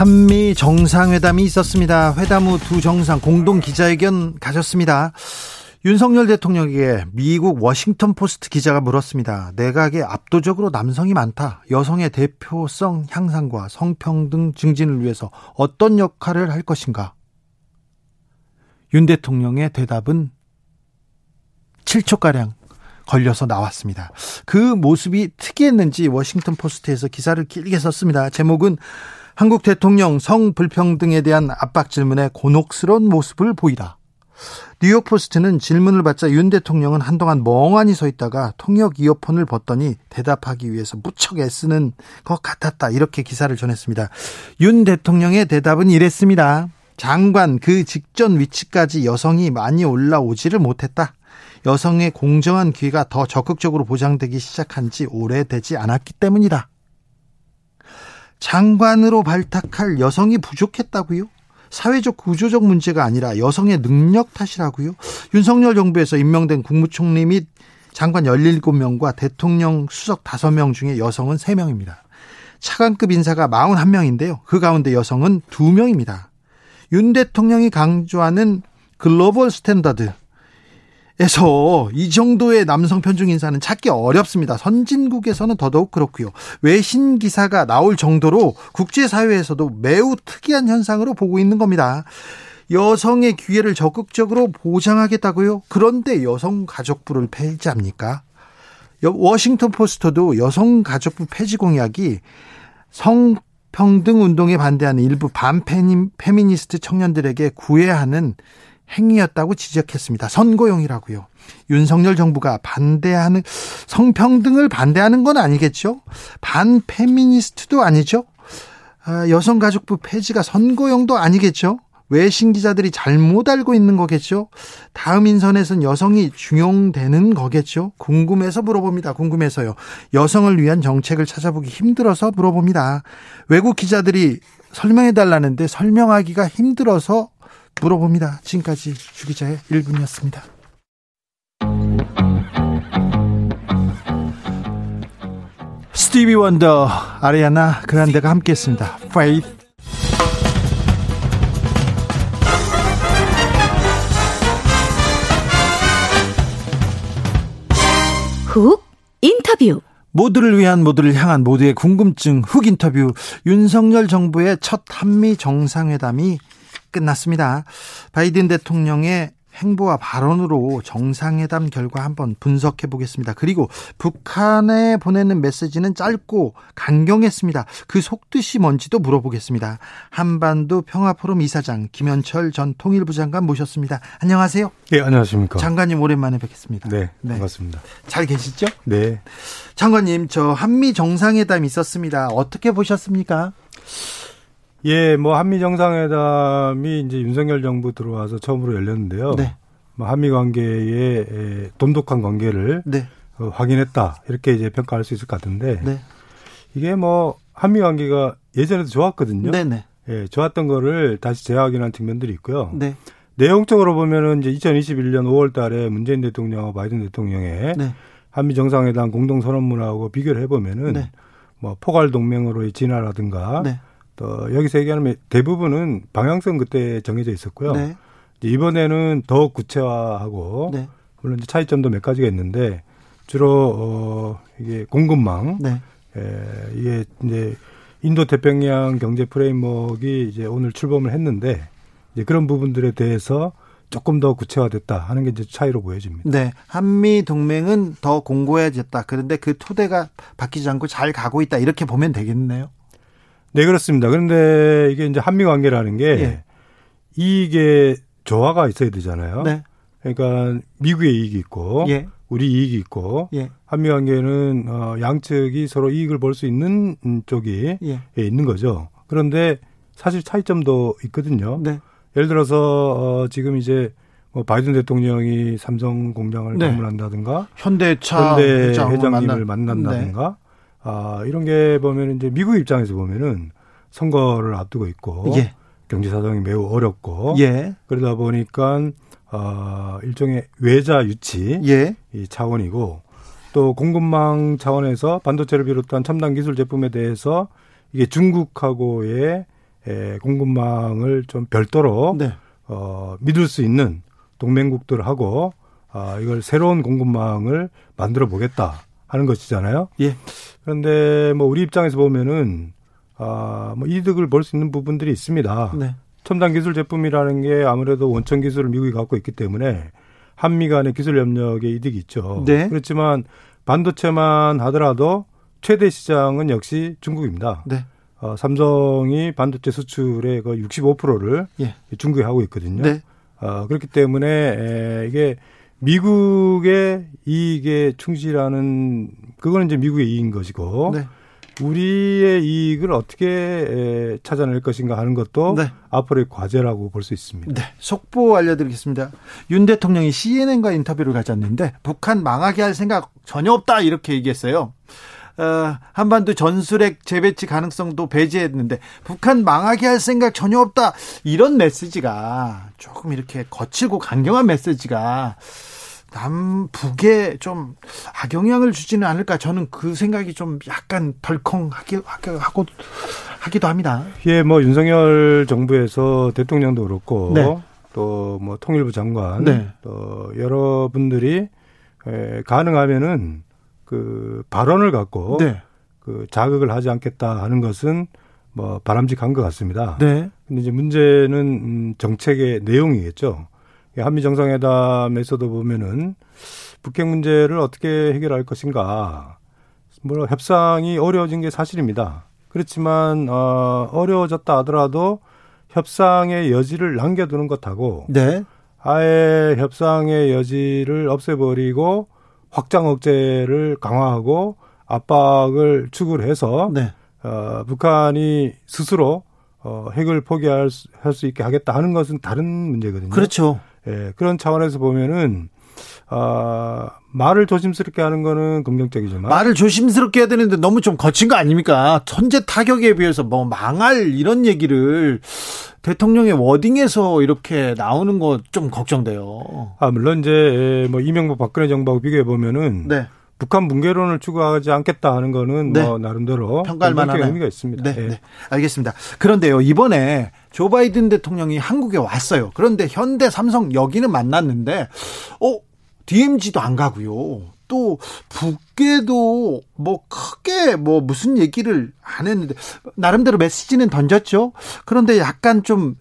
한미 정상회담이 있었습니다. 회담 후 두 정상 공동 기자회견 가졌습니다. 윤석열 대통령에게 미국 워싱턴 포스트 기자가 물었습니다. 내각에 압도적으로 남성이 많다. 여성의 대표성 향상과 성평등 증진을 위해서 어떤 역할을 할 것인가? 윤 대통령의 대답은 7초가량 걸려서 나왔습니다. 그 모습이 특이했는지 워싱턴 포스트에서 기사를 길게 썼습니다. 제목은 한국 대통령 성불평등에 대한 압박 질문에 곤혹스러운 모습을 보이다. 뉴욕 포스트는 질문을 받자 윤 대통령은 한동안 멍하니 서 있다가 통역 이어폰을 벗더니 대답하기 위해서 무척 애쓰는 것 같았다. 이렇게 기사를 전했습니다. 윤 대통령의 대답은 이랬습니다. 장관 그 직전 위치까지 여성이 많이 올라오지를 못했다. 여성의 공정한 기회가 더 적극적으로 보장되기 시작한 지 오래되지 않았기 때문이다. 장관으로 발탁할 여성이 부족했다고요? 사회적 구조적 문제가 아니라 여성의 능력 탓이라고요? 윤석열 정부에서 임명된 국무총리 및 장관 17명과 대통령 수석 5명 중에 여성은 3명입니다. 차관급 인사가 41명인데요. 그 가운데 여성은 2명입니다. 윤 대통령이 강조하는 global standard, 에서 이 정도의 남성 편중 인사는 찾기 어렵습니다. 선진국에서는 더더욱 그렇고요. 외신 기사가 나올 정도로 국제 사회에서도 매우 특이한 현상으로 보고 있는 겁니다. 여성의 기회를 적극적으로 보장하겠다고요? 그런데 여성 가족부를 폐지합니까? 워싱턴 포스터도 여성 가족부 폐지 공약이 성 평등 운동에 반대하는 일부 반페미니스트 청년들에게 구애하는 행위였다고 지적했습니다. 선고용이라고요. 윤석열 정부가 반대하는 성평등을 반대하는 건 아니겠죠? 반페미니스트도 아니죠? 아, 여성가족부 폐지가 선고용도 아니겠죠? 외신 기자들이 잘못 알고 있는 거겠죠? 다음 인선에선 여성이 중용되는 거겠죠? 궁금해서 물어봅니다. 궁금해서요. 여성을 위한 정책을 찾아보기 힘들어서 물어봅니다. 외국 기자들이 설명해 달라는데 설명하기가 힘들어서 물어봅니다. 지금까지 주기자의 1분이었습니다. 스티비 원더, 아리아나 그란데가 함께했습니다. Faith. 훅 인터뷰. 모두를 위한 모두를 향한 모두의 궁금증 훅 인터뷰 윤석열 정부의 첫 한미 정상회담이 끝났습니다. 바이든 대통령의 행보와 발언으로 정상회담 결과 한번 분석해 보겠습니다. 그리고 북한에 보내는 메시지는 짧고 강경했습니다. 그 속뜻이 뭔지도 물어보겠습니다. 한반도 평화포럼 이사장 김현철 전 통일부 장관 모셨습니다. 안녕하세요. 네, 안녕하십니까. 장관님 오랜만에 뵙겠습니다. 네, 네. 반갑습니다. 잘 계시죠? 네. 장관님, 저 한미 정상회담 있었습니다. 어떻게 보셨습니까? 예, 뭐 한미 정상회담이 이제 윤석열 정부 들어와서 처음으로 열렸는데요. 네. 뭐 한미 관계의 돈독한 관계를 네. 어, 확인했다 이렇게 이제 평가할 수 있을 것 같은데 네. 이게 뭐 한미 관계가 예전에도 좋았거든요. 네네. 예, 좋았던 거를 다시 재확인한 측면들이 있고요. 네. 내용적으로 보면은 이제 2021년 5월달에 문재인 대통령과 바이든 대통령의 네. 한미 정상회담 공동 선언문하고 비교를 해보면은 네. 뭐 포괄 동맹으로의 진화라든가. 네. 또 여기서 얘기하는 대부분은 방향성 그때 정해져 있었고요. 네. 이번에는 더 구체화하고 네. 물론 이제 차이점도 몇 가지가 있는데 주로 어 이게 공급망 네. 에, 이게 이제 인도 태평양 경제 프레임워크가 이제 오늘 출범을 했는데 이제 그런 부분들에 대해서 조금 더 구체화됐다 하는 게 이제 차이로 보여집니다. 네. 한미 동맹은 더 공고해졌다. 그런데 그 토대가 바뀌지 않고 잘 가고 있다. 이렇게 보면 되겠네요. 네, 그렇습니다. 그런데 이게 이제 한미 관계라는 게 예. 이익의 조화가 있어야 되잖아요. 네. 그러니까 미국의 이익이 있고 예. 우리 이익이 있고 예. 한미 관계는 어 양측이 서로 이익을 볼 수 있는 쪽이 예. 예. 있는 거죠. 그런데 사실 차이점도 있거든요. 네. 예를 들어서 어 지금 이제 뭐 바이든 대통령이 삼성 공장을 네. 방문한다든가 현대차 현대 회장님을 만난. 다든가 네. 아 이런 게 보면 이제 미국 입장에서 보면은 선거를 앞두고 있고 예. 경제 사정이 매우 어렵고 예. 그러다 보니까 어 일종의 외자 유치 예. 이 차원이고 또 공급망 차원에서 반도체를 비롯한 첨단 기술 제품에 대해서 이게 중국하고의 에, 공급망을 좀 별도로 네. 어, 믿을 수 있는 동맹국들하고 아, 이걸 새로운 공급망을 만들어 보겠다 하는 것이잖아요. 예. 그런데 뭐 우리 입장에서 보면은 아, 뭐 이득을 볼 수 있는 부분들이 있습니다. 네. 첨단 기술 제품이라는 게 아무래도 원천 기술을 미국이 갖고 있기 때문에 한미 간의 기술 협력에 이득이 있죠. 네. 그렇지만 반도체만 하더라도 최대 시장은 역시 중국입니다. 네. 어, 삼성이 반도체 수출의 그 65%를 예. 중국에 하고 있거든요. 네. 어, 그렇기 때문에 에, 이게 미국의 이익에 충실하는 그거는 이제 미국의 이익인 것이고 네. 우리의 이익을 어떻게 찾아낼 것인가 하는 것도 네. 앞으로의 과제라고 볼 수 있습니다. 네. 속보 알려드리겠습니다. 윤 대통령이 CNN과 인터뷰를 가졌는데 북한 망하게 할 생각 전혀 없다 이렇게 얘기했어요. 어, 한반도 전술핵 재배치 가능성도 배제했는데 북한 망하게 할 생각 전혀 없다 이런 메시지가 조금 이렇게 거칠고 강경한 메시지가 남북에 좀 악영향을 주지는 않을까 저는 그 생각이 좀 약간 덜컹하기 하고 하기도 합니다. 예, 뭐 윤석열 정부에서 대통령도 그렇고 네. 또뭐 통일부 장관 네. 또 여러분들이 에, 가능하면은 그 발언을 갖고 네. 그 자극을 하지 않겠다 하는 것은 뭐 바람직한 것 같습니다. 네. 근데 이제 문제는 음, 정책의 내용이겠죠. 한미 정상회담에서도 보면은 북핵 문제를 어떻게 해결할 것인가. 뭐 협상이 어려워진 게 사실입니다. 그렇지만 어 어려워졌다 하더라도 협상의 여지를 남겨두는 것하고 네. 아예 협상의 여지를 없애버리고 확장 억제를 강화하고 압박을 추구를 해서 네. 어, 북한이 스스로 어, 핵을 포기할 수, 할수 있게 하겠다 하는 것은 다른 문제거든요. 그렇죠. 예, 그런 차원에서 보면은 아, 말을 조심스럽게 하는 거는 긍정적이지만 말을 조심스럽게 해야 되는데 너무 좀 거친 거 아닙니까? 천재 타격에 비해서 뭐 망할 이런 얘기를 대통령의 워딩에서 이렇게 나오는 거 좀 걱정돼요. 아, 물론 이제 뭐 이명박 박근혜 정부하고 비교해 보면은 네. 북한 붕괴론을 추구하지 않겠다 하는 거는 네. 뭐 나름대로 평가할 만한 의미가 있습니다. 네, 네. 네. 알겠습니다. 그런데요 이번에 조 바이든 대통령이 한국에 왔어요. 그런데 현대, 삼성 여기는 만났는데 어 DMZ도 안 가고요. 또 북계도 뭐 크게 뭐 무슨 얘기를 안 했는데 나름대로 메시지는 던졌죠. 그런데 약간 좀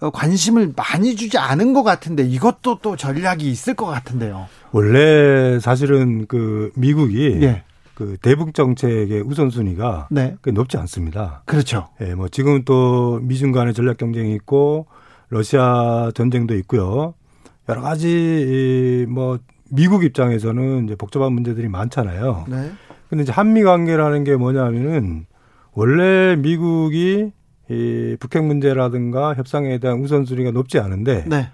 어, 관심을 많이 주지 않은 것 같은데 이것도 또 전략이 있을 것 같은데요. 원래 사실은 그 미국이 예. 그 대북 정책의 우선순위가 네. 높지 않습니다. 그렇죠. 예, 뭐 지금 또 미중 간의 전략 경쟁이 있고 러시아 전쟁도 있고요. 여러 가지 뭐 미국 입장에서는 이제 복잡한 문제들이 많잖아요. 네. 근데 이제 한미 관계라는 게 뭐냐면은 원래 미국이 이 북핵 문제라든가 협상에 대한 우선순위가 높지 않은데 네.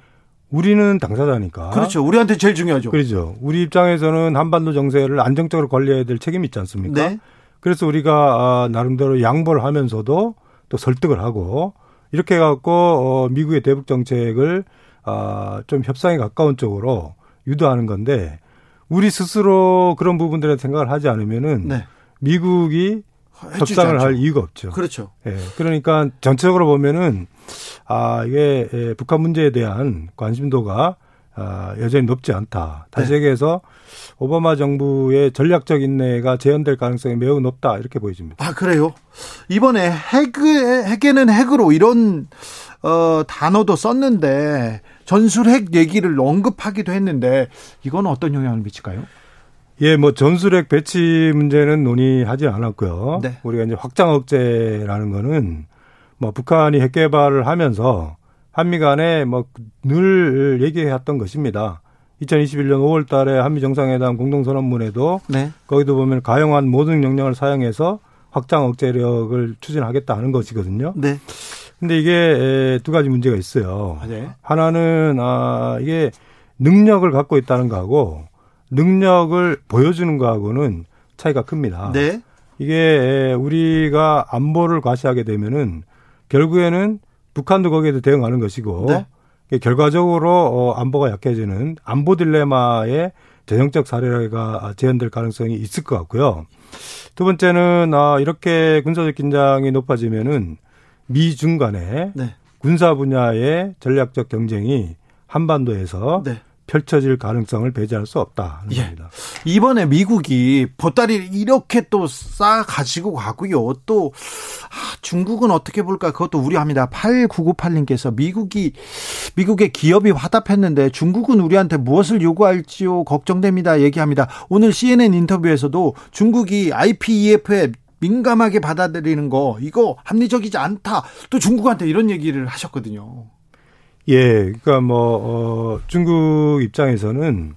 우리는 당사자니까. 그렇죠. 우리한테 제일 중요하죠. 그렇죠. 우리 입장에서는 한반도 정세를 안정적으로 관리해야 될 책임이 있지 않습니까? 네. 그래서 우리가 아, 나름대로 양보를 하면서도 또 설득을 하고 이렇게 해갖고 어, 미국의 대북 정책을 아, 좀 협상에 가까운 쪽으로 유도하는 건데 우리 스스로 그런 부분들에 생각을 하지 않으면은 네. 미국이 협상을 않죠. 할 이유가 없죠. 그렇죠. 예. 그러니까 전체적으로 보면은 아 이게 예, 북한 문제에 대한 관심도가 아, 여전히 높지 않다. 다시 네. 얘기해서 오바마 정부의 전략적 인내가 재현될 가능성이 매우 높다 이렇게 보여집니다. 아 그래요? 이번에 핵 핵에는 핵으로 이런 어, 단어도 썼는데 전술핵 얘기를 언급하기도 했는데 이건 어떤 영향을 미칠까요? 예, 뭐 전술핵 배치 문제는 논의하지 않았고요. 네. 우리가 이제 확장 억제라는 거는 뭐 북한이 핵 개발을 하면서 한미 간에 뭐 늘 얘기해왔던 것입니다. 2021년 5월 달에 한미 정상회담 공동선언문에도 네. 거기도 보면 가용한 모든 역량을 사용해서 확장 억제력을 추진하겠다 하는 것이거든요. 네. 근데 이게 두 가지 문제가 있어요. 아, 네. 하나는 아 이게 능력을 갖고 있다는 거하고 능력을 보여주는 거하고는 차이가 큽니다. 네. 이게 우리가 안보를 과시하게 되면은 결국에는 북한도 거기에도 대응하는 것이고 네. 결과적으로 어, 안보가 약해지는 안보 딜레마의 전형적 사례가 재현될 가능성이 있을 것 같고요. 두 번째는 아, 이렇게 군사적 긴장이 높아지면은 미중 간의 네. 군사 분야의 전략적 경쟁이 한반도에서 네. 펼쳐질 가능성을 배제할 수 없다는 예. 겁니다. 이번에 미국이 보따리를 이렇게 또 쌓아 가지고 가고요. 또 아, 중국은 어떻게 볼까 그것도 우려합니다. 8998님께서 미국이 미국의 기업이 화답했는데 중국은 우리한테 무엇을 요구할지요 걱정됩니다. 얘기합니다. 오늘 CNN 인터뷰에서도 중국이 IPEF에 민감하게 받아들이는 거 이거 합리적이지 않다. 또 중국한테 이런 얘기를 하셨거든요. 예, 그러니까 뭐 어, 중국 입장에서는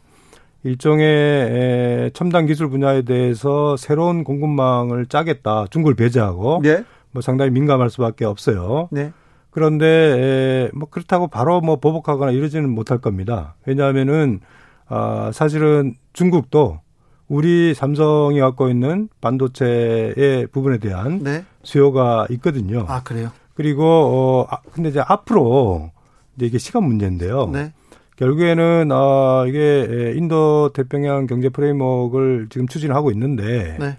일종의 첨단 기술 분야에 대해서 새로운 공급망을 짜겠다. 중국을 배제하고 네. 뭐 상당히 민감할 수밖에 없어요. 네. 그런데 뭐 그렇다고 바로 뭐 보복하거나 이러지는 못할 겁니다. 왜냐하면은 아 사실은 중국도 우리 삼성이 갖고 있는 반도체의 부분에 대한 네. 수요가 있거든요. 아 그래요? 그리고 어 아, 근데 이제 앞으로 이제 이게 시간 문제인데요. 네. 결국에는 어 이게 인도 태평양 경제 프레임워크를 지금 추진하고 있는데 네.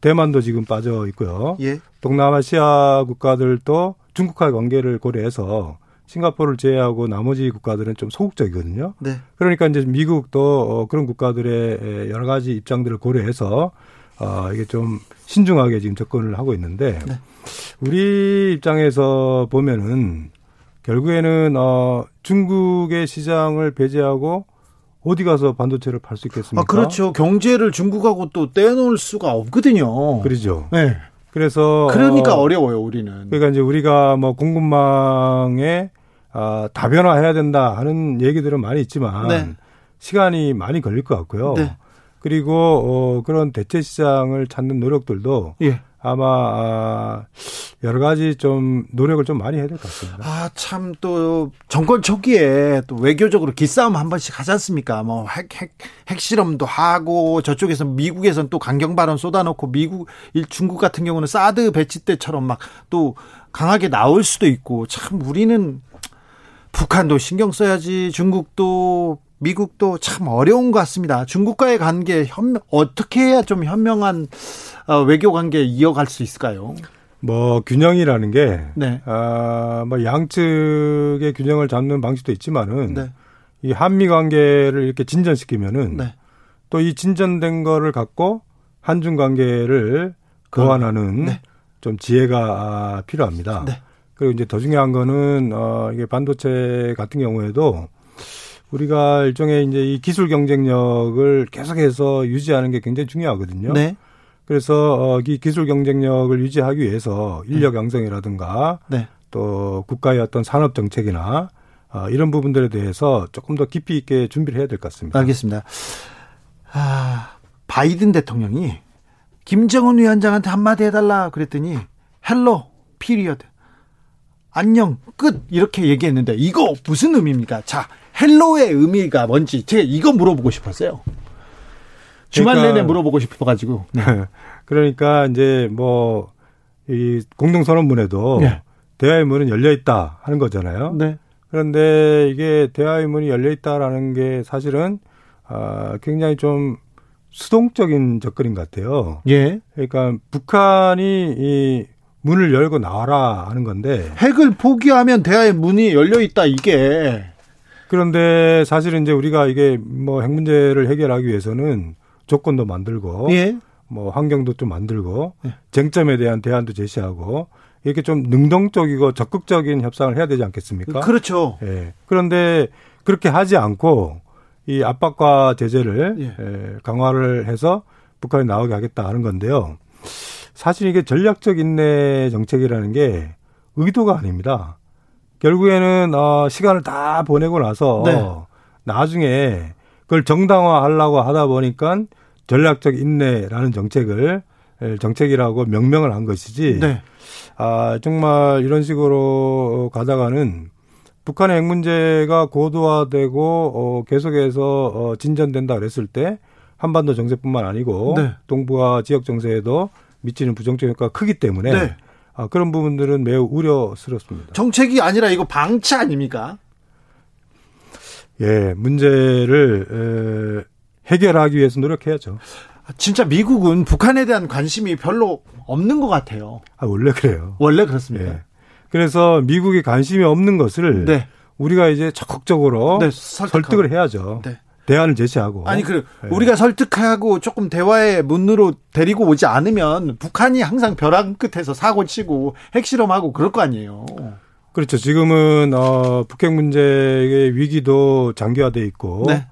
대만도 지금 빠져 있고요. 예. 동남아시아 국가들도 중국과의 관계를 고려해서 싱가포르를 제외하고 나머지 국가들은 좀 소극적이거든요. 네. 그러니까 이제 미국도 어, 그런 국가들의 여러 가지 입장들을 고려해서 어, 이게 좀 신중하게 지금 접근을 하고 있는데 네. 우리 입장에서 보면은 결국에는 어 중국의 시장을 배제하고 어디 가서 반도체를 팔 수 있겠습니까? 아, 그렇죠. 경제를 중국하고 또 떼놓을 수가 없거든요. 그러죠. 네. 그래서 그러니까 어, 려워요 우리는. 그러니까 이제 우리가 뭐 공급망에 아, 다변화해야 된다 하는 얘기들은 많이 있지만 네. 시간이 많이 걸릴 것 같고요. 네. 그리고 어, 그런 대체 시장을 찾는 노력들도 예. 아마 아, 여러 가지 좀 노력을 좀 많이 해야 될 것 같습니다. 아, 참 또 정권 초기에 또 외교적으로 기싸움 한 번씩 하지 않습니까? 뭐 핵, 핵, 핵실험도 하고 저쪽에서 미국에서는 또 강경 발언 쏟아놓고 미국, 중국 같은 경우는 사드 배치 때처럼 막 또 강하게 나올 수도 있고 참 우리는 북한도 신경 써야지 중국도 미국도 참 어려운 것 같습니다. 중국과의 관계 현, 어떻게 해야 좀 현명한 어, 외교 관계 이어갈 수 있을까요? 뭐 균형이라는 게, 네. 아, 뭐 양측의 균형을 잡는 방식도 있지만은 네. 이 한미 관계를 이렇게 진전시키면은 네. 또이 진전된 거를 갖고 한중 관계를 교환하는 네. 좀 지혜가 필요합니다. 네. 그리고 이제 더 중요한 거는 어 이게 반도체 같은 경우에도 우리가 일종의 이제 이 기술 경쟁력을 계속해서 유지하는 게 굉장히 중요하거든요. 네. 그래서 어, 이 기술 경쟁력을 유지하기 위해서 인력 네. 양성이라든가 네. 또 국가의 어떤 산업 정책이나 어, 이런 부분들에 대해서 조금 더 깊이 있게 준비를 해야 될 것 같습니다. 알겠습니다. 아, 바이든 대통령이 김정은 위원장한테 한마디 해달라 그랬더니 hello period 안녕 끝 이렇게 얘기했는데 이거 무슨 의미입니까? 자 hello의 의미가 뭔지 제가 이거 물어보고 싶었어요. 주말 그러니까, 내내 물어보고 싶어가지고. 네. 그러니까 이제 뭐 이 공동선언문에도 네. 대화의 문은 열려 있다 하는 거잖아요. 네. 그런데 이게 대화의 문이 열려 있다라는 게 사실은 아 굉장히 좀 수동적인 접근인 것 같아요. 예. 그러니까 북한이 이 문을 열고 나와라 하는 건데 핵을 포기하면 대화의 문이 열려 있다 이게. 그런데 사실은 이제 우리가 이게 뭐 핵 문제를 해결하기 위해서는 조건도 만들고 예. 뭐 환경도 좀 만들고 예. 쟁점에 대한 대안도 제시하고 이렇게 좀 능동적이고 적극적인 협상을 해야 되지 않겠습니까? 그렇죠. 예. 그런데 그렇게 하지 않고 이 압박과 제재를 예. 예, 강화를 해서 북한이 나오게 하겠다 하는 건데요. 사실 이게 전략적 인내 정책이라는 게 의도가 아닙니다. 결국에는 어 시간을 다 보내고 나서 네. 나중에 그걸 정당화하려고 하다 보니까 전략적 인내라는 정책을 정책이라고 명명을 한 것이지. 네. 아, 정말 이런 식으로 가다가는 북한의 핵 문제가 고도화되고 어, 계속해서 어, 진전된다 그랬을 때 한반도 정세뿐만 아니고 네. 동북아 지역 정세에도 미치는 부정적 효과가 크기 때문에 네. 아, 그런 부분들은 매우 우려스럽습니다. 정책이 아니라 이거 방치 아닙니까? 예, 문제를 에, 해결하기 위해서 노력해야죠. 진짜 미국은 북한에 대한 관심이 별로 없는 것 같아요. 아, 원래 그래요. 원래 그렇습니다. 예. 그래서 미국이 관심이 없는 것을 네. 우리가 이제 적극적으로 네, 설득을 해야죠. 네. 대안을 제시하고. 아니, 그, 네. 우리가 설득하고 조금 대화의 문으로 데리고 오지 않으면 북한이 항상 벼랑 끝에서 사고 치고 핵실험하고 그럴 거 아니에요. 그렇죠. 지금은, 어, 북핵 문제의 위기도 장기화돼 있고. 네.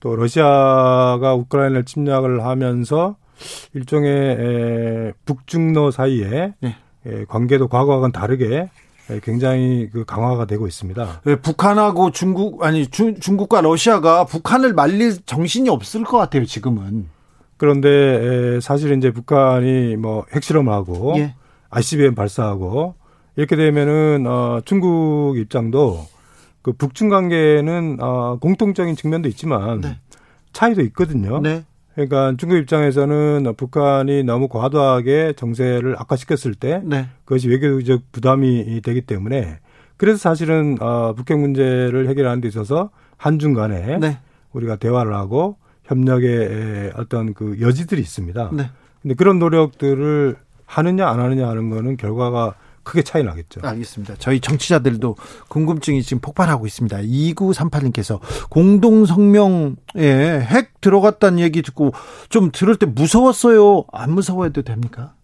또 러시아가 우크라이나를 침략을 하면서 일종의 에, 북중러 사이에 네. 에, 관계도 과거와는 다르게 굉장히 그 강화가 되고 있습니다. 네, 북한하고 중국 아니 중, 중국과 러시아가 북한을 말릴 정신이 없을 것 같아요 지금은. 그런데 사실 이제 북한이 뭐 핵실험을 하고 예. ICBM 발사하고 이렇게 되면은 어 중국 입장도 그 북중 관계는 어 공통적인 측면도 있지만 네. 차이도 있거든요. 네. 그러니까 중국 입장에서는 북한이 너무 과도하게 정세를 악화시켰을 때 네. 그것이 외교적 부담이 되기 때문에 그래서 사실은 어, 북핵 문제를 해결하는 데 있어서 한중 간에 네. 우리가 대화를 하고 협력의 어떤 그 여지들이 있습니다. 네. 근데 그런 노력들을 하느냐 안 하느냐 하는 거는 결과가 크게 차이 나겠죠. 알겠습니다. 저희 정치자들도 궁금증이 지금 폭발하고 있습니다. 2938님께서 공동성명에 핵 들어갔다는 얘기 듣고 좀 들을 때 무서웠어요. 안 무서워해도 됩니까?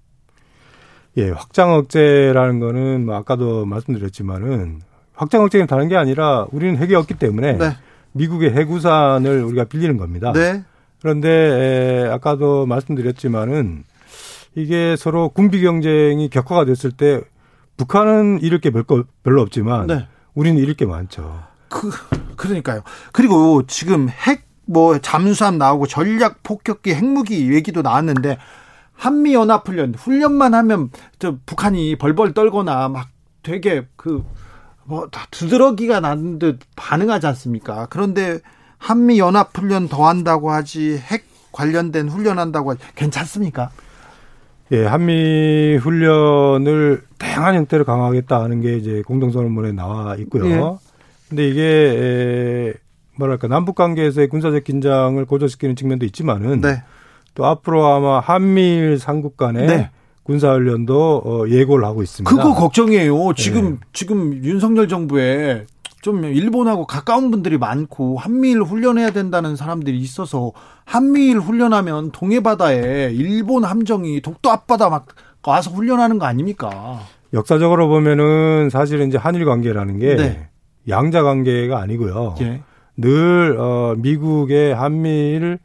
예, 확장 억제라는 거는 뭐 아까도 말씀드렸지만은 확장 억제는 다른 게 아니라 우리는 핵이 없기 때문에 네. 미국의 핵우산을 우리가 빌리는 겁니다. 네. 그런데 에, 아까도 말씀드렸지만은 이게 서로 군비 경쟁이 격화가 됐을 때 북한은 잃을 게 별거 별로 없지만 네. 우리는 잃을 게 많죠. 그 그러니까요. 그리고 지금 핵 뭐 잠수함 나오고 전략 폭격기 핵무기 얘기도 나왔는데 한미 연합 훈련 훈련만 하면 저 북한이 벌벌 떨거나 막 되게 그뭐 두드러기가 나는 듯 반응하지 않습니까? 그런데 한미 연합 훈련 더 한다고 하지 핵 관련된 훈련한다고 하지 괜찮습니까? 예, 한미 훈련을 다양한 형태로 강화하겠다 하는 게 이제 공동선언문에 나와 있고요. 예. 근데 이게 에, 뭐랄까 남북 관계에서의 군사적 긴장을 고조시키는 측면도 있지만은 네. 또 앞으로 아마 한미일 삼국 간에 네. 군사훈련도 어, 예고를 하고 있습니다. 그거 걱정이에요. 지금 네. 지금 윤석열 정부에 좀 일본하고 가까운 분들이 많고 한미일 훈련해야 된다는 사람들이 있어서 한미일 훈련하면 동해바다에 일본 함정이 독도 앞바다 막 와서 훈련하는 거 아닙니까? 역사적으로 보면은 사실은 이제 한일 관계라는 게 네. 양자 관계가 아니고요. 예. 늘 어, 미국의 한미일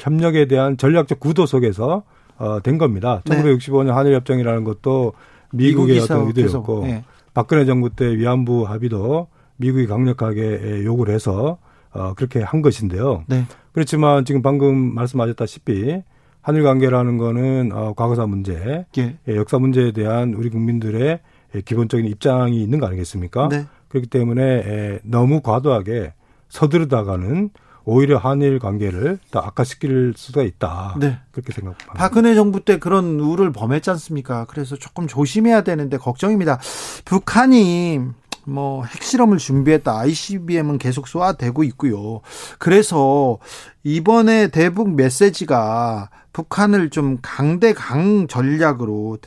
협력에 대한 전략적 구도 속에서 어, 된 겁니다. 네. 1965년 한일 협정이라는 것도 미국의 어떤 의도였고 네. 박근혜 정부 때 위안부 합의도 미국이 강력하게 요구를 해서 어, 그렇게 한 것인데요. 네. 그렇지만 지금 방금 말씀하셨다시피 한일 관계라는 거는 어, 과거사 문제, 예. 예, 역사 문제에 대한 우리 국민들의 기본적인 입장이 있는 거 아니겠습니까? 네. 그렇기 때문에 에, 너무 과도하게 서두르다가는 오히려 한일 관계를 더 악화시킬 수가 있다. 네. 그렇게 생각합니다. 박근혜 정부 때 그런 우를 범했지 않습니까? 그래서 조금 조심해야 되는데 걱정입니다. 북한이 뭐 핵실험을 준비했다. ICBM은 계속 쏘아대고 있고요. 그래서 이번에 대북 메시지가 북한을 좀 강대강 전략으로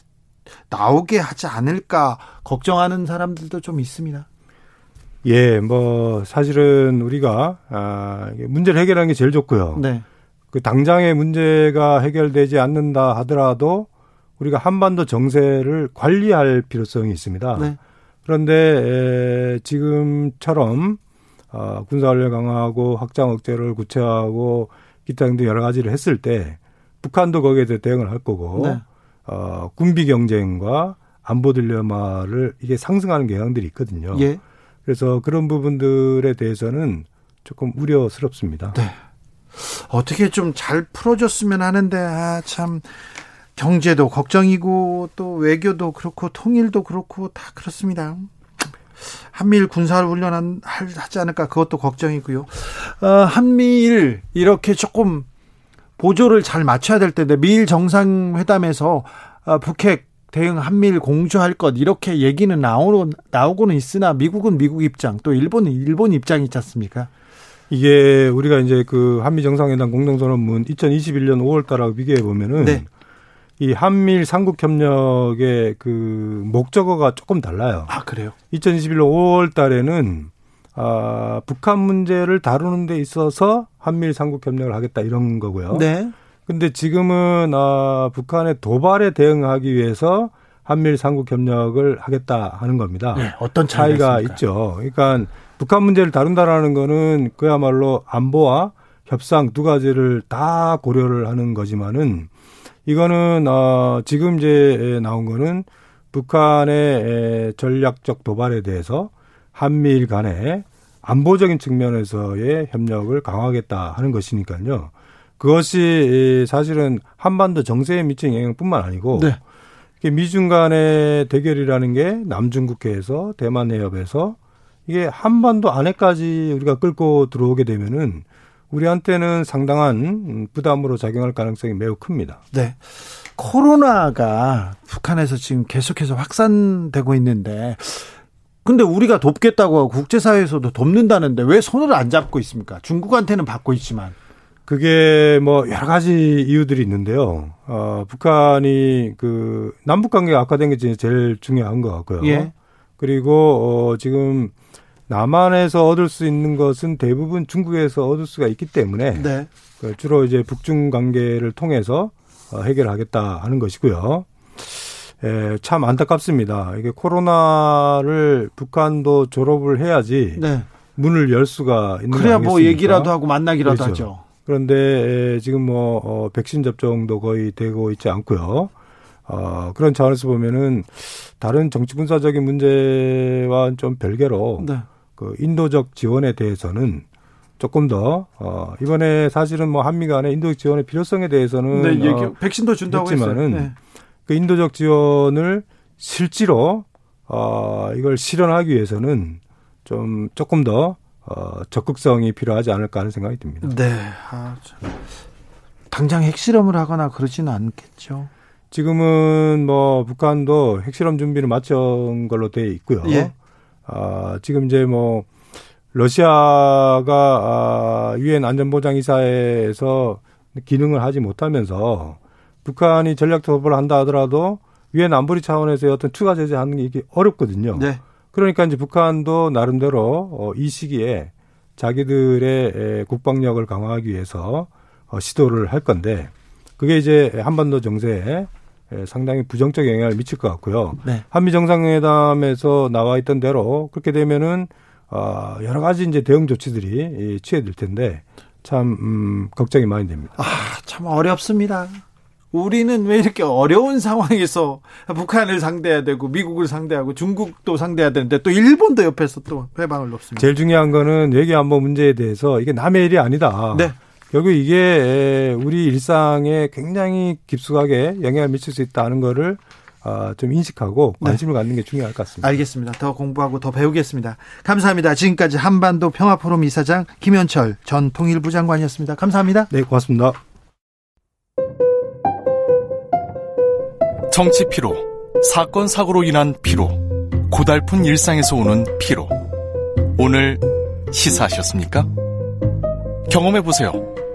나오게 하지 않을까 걱정하는 사람들도 좀 있습니다. 예, 뭐 사실은 우리가 아 문제를 해결하는 게 제일 좋고요. 네. 그 당장의 문제가 해결되지 않는다 하더라도 우리가 한반도 정세를 관리할 필요성이 있습니다. 네. 그런데 에, 지금처럼 어, 군사훈련 강화하고 확장 억제를 구체화하고 기타 등등 여러 가지를 했을 때 북한도 거기에 대해 대응을 할 거고 네. 어, 군비 경쟁과 안보 딜레마를 이게 상승하는 경향들이 있거든요. 예. 그래서 그런 부분들에 대해서는 조금 우려스럽습니다. 네. 어떻게 좀 잘 풀어줬으면 하는데 아, 참 경제도 걱정이고 또 외교도 그렇고 통일도 그렇고 다 그렇습니다. 한미일 군사훈련 하지 않을까 그것도 걱정이고요. 어, 한미일 이렇게 조금 보조를 잘 맞춰야 될 텐데 미일 정상회담에서 어, 북핵 대응 한미일 공조할 것 이렇게 얘기는 나오고 나오고는 있으나 미국은 미국 입장 또 일본은 일본 입장이 있지 않습니까? 이게 우리가 이제 그 한미 정상회담 공동선언문 2021년 5월 달하고 비교해 보면은 네. 이 한미일 삼국 협력의 그 목적어가 조금 달라요. 아, 그래요? 2021년 5월 달에는 아, 북한 문제를 다루는 데 있어서 한미일 삼국 협력을 하겠다 이런 거고요. 네. 근데 지금은 아, 북한의 도발에 대응하기 위해서 한미일 삼국 협력을 하겠다 하는 겁니다. 네, 어떤 차이가, 차이가 있죠. 그러니까 북한 문제를 다룬다라는 거는 그야말로 안보와 협상 두 가지를 다 고려를 하는 거지만은 이거는 어 지금 이제 나온 거는 북한의 전략적 도발에 대해서 한미일 간에 안보적인 측면에서의 협력을 강화하겠다 하는 것이니까요. 그것이 사실은 한반도 정세에 미친 영향뿐만 아니고 네. 미중 간의 대결이라는 게 남중국해에서 대만 해협에서 이게 한반도 안에까지 우리가 끌고 들어오게 되면은 우리한테는 상당한 부담으로 작용할 가능성이 매우 큽니다. 네. 코로나가 북한에서 지금 계속해서 확산되고 있는데 근데 우리가 돕겠다고 하고 국제사회에서도 돕는다는데 왜 손을 안 잡고 있습니까? 중국한테는 받고 있지만. 그게 뭐 여러 가지 이유들이 있는데요. 어, 북한이 그 남북 관계가 악화된 게 제일 중요한 것 같고요. 예. 그리고 어, 지금 남한에서 얻을 수 있는 것은 대부분 중국에서 얻을 수가 있기 때문에 네. 그 주로 이제 북중 관계를 통해서 어, 해결하겠다 하는 것이고요. 에, 참 안타깝습니다. 이게 코로나를 북한도 졸업을 해야지 네. 문을 열 수가 있는 그래야 뭐 얘기라도 하고 만나기라도 그렇죠. 하죠. 그런데 에, 지금 뭐 어, 백신 접종도 거의 되고 있지 않고요. 어, 그런 차원에서 보면은 다른 정치 군사적인 문제와 좀 별개로 네. 그 인도적 지원에 대해서는 조금 더 어, 이번에 사실은 뭐 한미 간의 인도적 지원의 필요성에 대해서는 네, 얘기, 어, 백신도 준다고 했지만은 네. 그 인도적 지원을 실제로 어, 이걸 실현하기 위해서는 좀 조금 더 어, 적극성이 필요하지 않을까 하는 생각이 듭니다. 네. 아, 당장 핵실험을 하거나 그러지는 않겠죠. 지금은 뭐 북한도 핵실험 준비를 마친 걸로 돼 있고요. 예. 아, 지금 이제 뭐 러시아가 아, 유엔 안전보장이사회에서 기능을 하지 못하면서 북한이 전략 도발을 한다 하더라도 유엔 안보리 차원에서의 어떤 추가 제재하는 게 이게 어렵거든요. 네. 그러니까 이제 북한도 나름대로 어, 이 시기에 자기들의 국방력을 강화하기 위해서 어, 시도를 할 건데 그게 이제 한반도 정세에 상당히 부정적 영향을 미칠 것 같고요. 네. 한미 정상회담에서 나와 있던 대로 그렇게 되면은 어 여러 가지 이제 대응 조치들이 취해질 텐데 참 음, 걱정이 많이 됩니다. 아, 참 어렵습니다. 우리는 왜 이렇게 어려운 상황에서 북한을 상대해야 되고 미국을 상대하고 중국도 상대해야 되는데 또 일본도 옆에서 또 회방을 놓습니다. 제일 중요한 거는 외교 안보 문제에 대해서 이게 남의 일이 아니다. 네. 결국 이게 우리 일상에 굉장히 깊숙하게 영향을 미칠 수 있다는 거를 어, 좀 인식하고 네. 관심을 네. 갖는 게 중요할 것 같습니다. 알겠습니다. 더 공부하고 더 배우겠습니다. 감사합니다. 지금까지 한반도 평화포럼 이사장 김현철 전 통일부 장관이었습니다. 감사합니다. 네, 고맙습니다. 정치 피로, 사건 사고로 인한 피로, 고달픈 일상에서 오는 피로. 오늘 시사하셨습니까? 경험해 보세요.